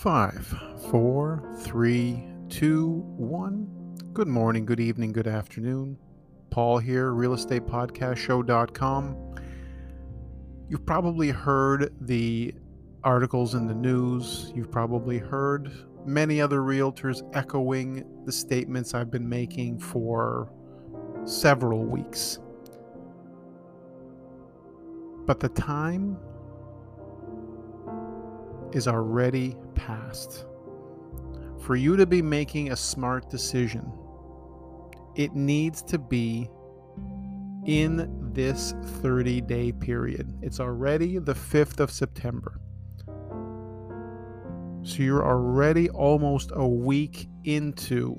Five, four, three, two, one. Good morning, good evening, good afternoon. Paul here, realestatepodcastshow.com. You've probably heard the articles in the news. You've probably heard many other realtors echoing the statements I've been making for several weeks. But the time is already past. For you to be making a smart decision, it needs to be in this 30 day period. It's already the 5th of September. So you're already almost a week into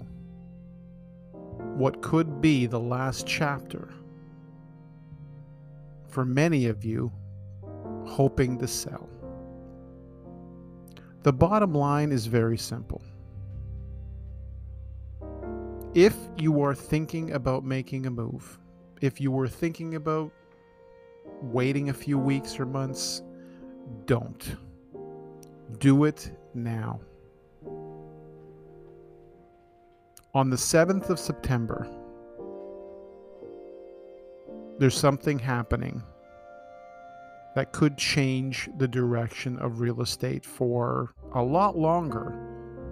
what could be the last chapter for many of you hoping to sell. The bottom line is very simple. If you are thinking about making a move, if you were thinking about waiting a few weeks or months, don't. Do it now. On the 7th of September, there's something happening that could change the direction of real estate for a lot longer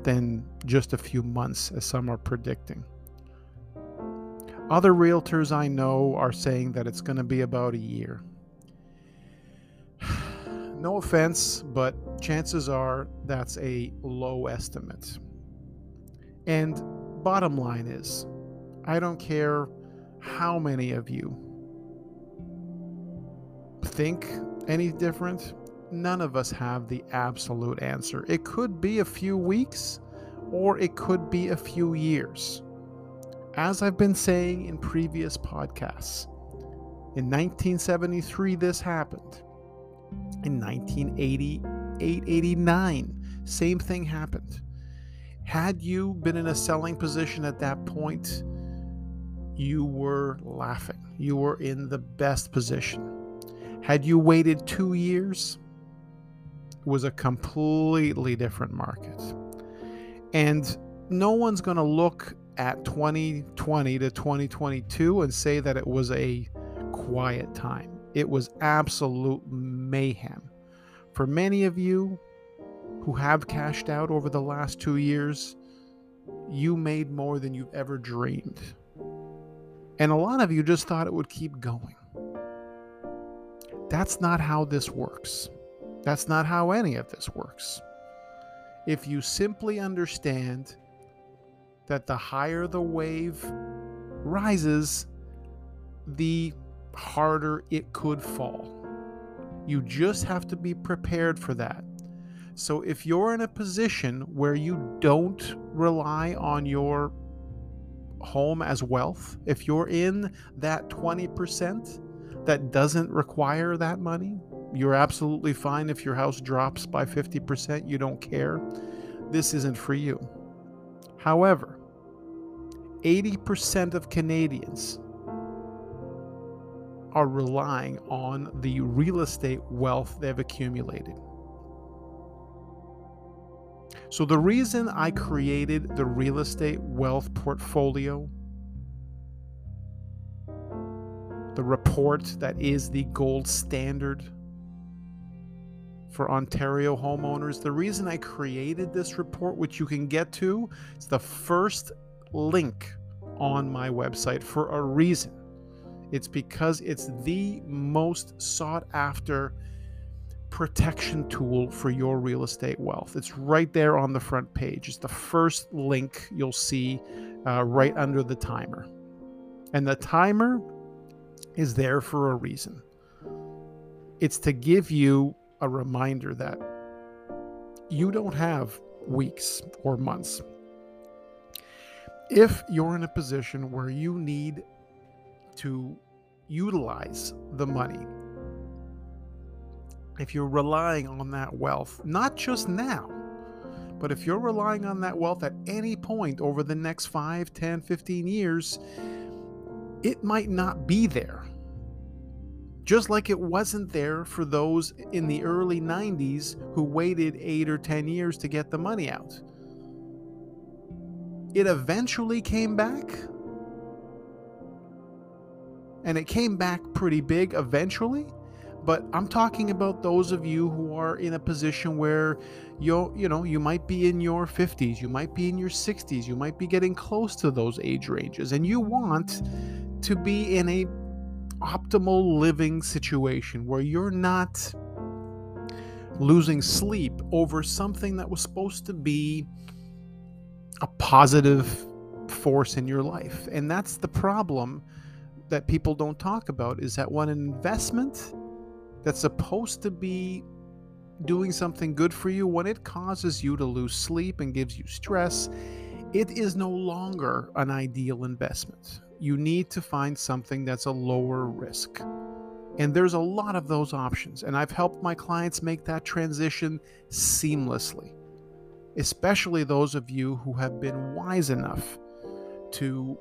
than just a few months, as some are predicting. Other realtors I know are saying that it's going to be about a year. no offense, but chances are that's a low estimate. And bottom line is, I don't care how many of you think any different. None of us have the absolute answer. It could be a few weeks or it could be a few years. As I've been saying in previous podcasts, in 1973, this happened. In 1988 89, same thing happened. Had you been in a selling position at that point, you were laughing. You were in the best position. Had you waited two years, it was a completely different market. And no one's going to look at 2020 to 2022 and say that it was a quiet time. It was absolute mayhem. For many of you who have cashed out over the last two years, you made more than you've ever dreamed. And a lot of you just thought it would keep going. That's not how this works. That's not how any of this works. If you simply understand that the higher the wave rises, the harder it could fall. You just have to be prepared for that. So if you're in a position where you don't rely on your home as wealth, if you're in that 20%, that doesn't require that money. You're absolutely fine if your house drops by 50%, you don't care. This isn't for you. However, 80% of Canadians are relying on the real estate wealth they've accumulated. So, the reason I created the real estate wealth portfolio the report that is the gold standard for Ontario homeowners. The reason I created this report, which you can get to, it's the first link on my website for a reason. It's because it's the most sought after protection tool for your real estate wealth. It's right there on the front page. It's the first link you'll see uh, right under the timer. And the timer is there for a reason. It's to give you a reminder that you don't have weeks or months. If you're in a position where you need to utilize the money, if you're relying on that wealth, not just now, but if you're relying on that wealth at any point over the next 5, 10, 15 years, it might not be there Just like it wasn't there for those in the early 90s who waited eight or 10 years to get the money out. It eventually came back. And it came back pretty big eventually but I'm talking about those of you who are in a position where you you know you might be in your 50s, you might be in your 60s, you might be getting close to those age ranges and you want to be in a optimal living situation where you're not losing sleep over something that was supposed to be a positive force in your life. And that's the problem that people don't talk about is that when an investment that's supposed to be doing something good for you, when it causes you to lose sleep and gives you stress, it is no longer an ideal investment. You need to find something that's a lower risk. And there's a lot of those options. And I've helped my clients make that transition seamlessly, especially those of you who have been wise enough to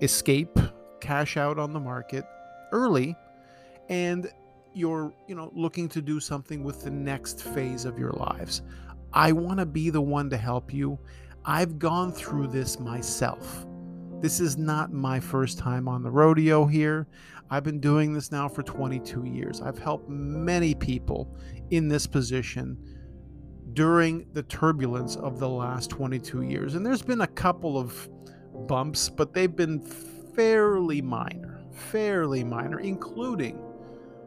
escape, cash out on the market early, and you're, you know, looking to do something with the next phase of your lives. I want to be the one to help you. I've gone through this myself. This is not my first time on the rodeo here. I've been doing this now for 22 years. I've helped many people in this position during the turbulence of the last 22 years. And there's been a couple of bumps, but they've been fairly minor, fairly minor, including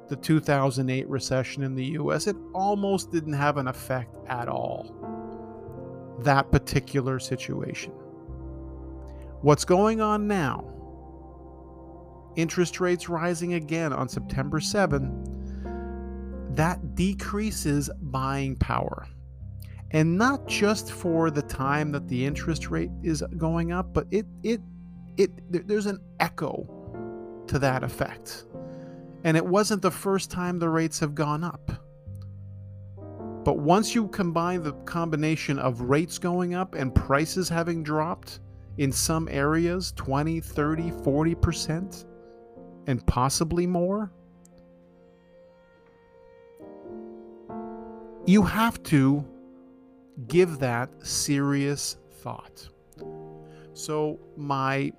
the 2008 recession in the US, it almost didn't have an effect at all. That particular situation. What's going on now? Interest rates rising again on September 7. That decreases buying power. And not just for the time that the interest rate is going up, but it it it there's an echo to that effect. And it wasn't the first time the rates have gone up. But once you combine the combination of rates going up and prices having dropped in some areas 20, 30, 40%, and possibly more, you have to give that serious thought. So, my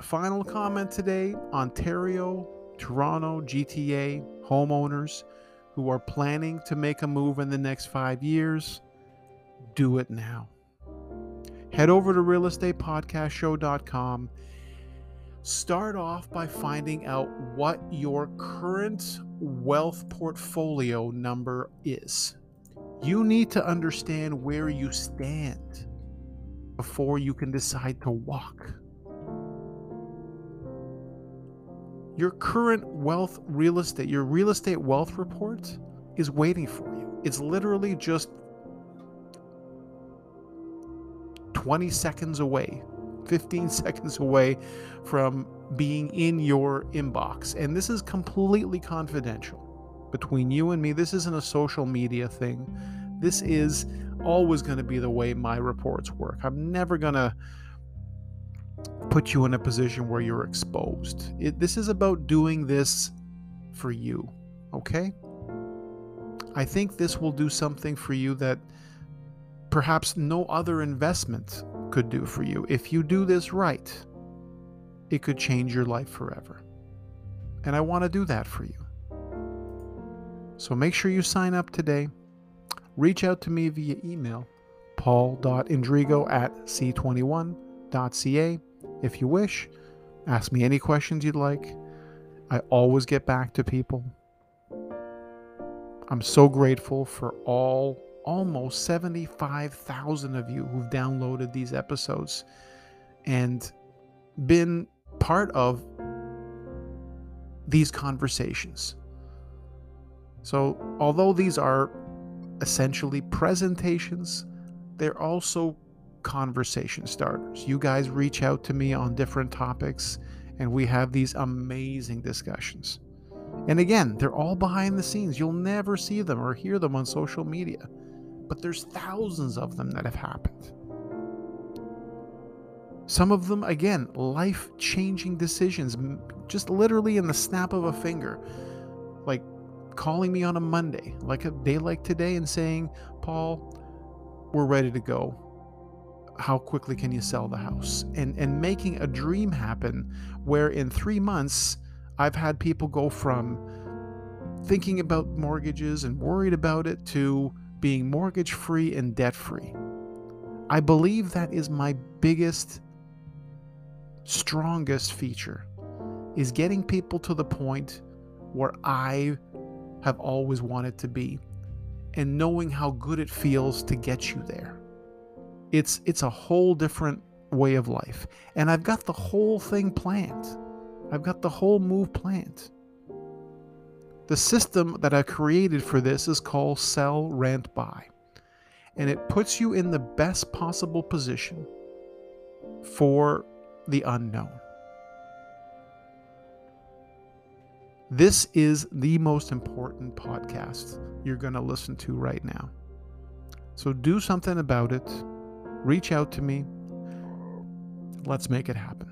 final comment today Ontario Toronto GTA homeowners who are planning to make a move in the next five years, do it now. Head over to realestatepodcastshow.com. Start off by finding out what your current wealth portfolio number is. You need to understand where you stand before you can decide to walk. Your current wealth real estate, your real estate wealth report is waiting for you. It's literally just 20 seconds away, 15 seconds away from being in your inbox. And this is completely confidential between you and me. This isn't a social media thing. This is always going to be the way my reports work. I'm never going to put you in a position where you're exposed. It, this is about doing this for you, okay? I think this will do something for you that perhaps no other investment could do for you. If you do this right, it could change your life forever. And I want to do that for you. So make sure you sign up today. Reach out to me via email, paul.indrigo at c21.ca if you wish. Ask me any questions you'd like. I always get back to people. I'm so grateful for all almost 75,000 of you who've downloaded these episodes and been part of these conversations. So, although these are essentially presentations, they're also conversation starters. You guys reach out to me on different topics, and we have these amazing discussions. And again, they're all behind the scenes. You'll never see them or hear them on social media, but there's thousands of them that have happened. Some of them, again, life changing decisions, just literally in the snap of a finger. Like calling me on a Monday, like a day like today, and saying, Paul, we're ready to go. How quickly can you sell the house? And, and making a dream happen where in three months, I've had people go from thinking about mortgages and worried about it to being mortgage free and debt free. I believe that is my biggest strongest feature is getting people to the point where I have always wanted to be and knowing how good it feels to get you there. It's it's a whole different way of life. And I've got the whole thing planned. I've got the whole move planned. The system that I created for this is called sell rent buy. And it puts you in the best possible position for the unknown. This is the most important podcast you're going to listen to right now. So do something about it. Reach out to me. Let's make it happen.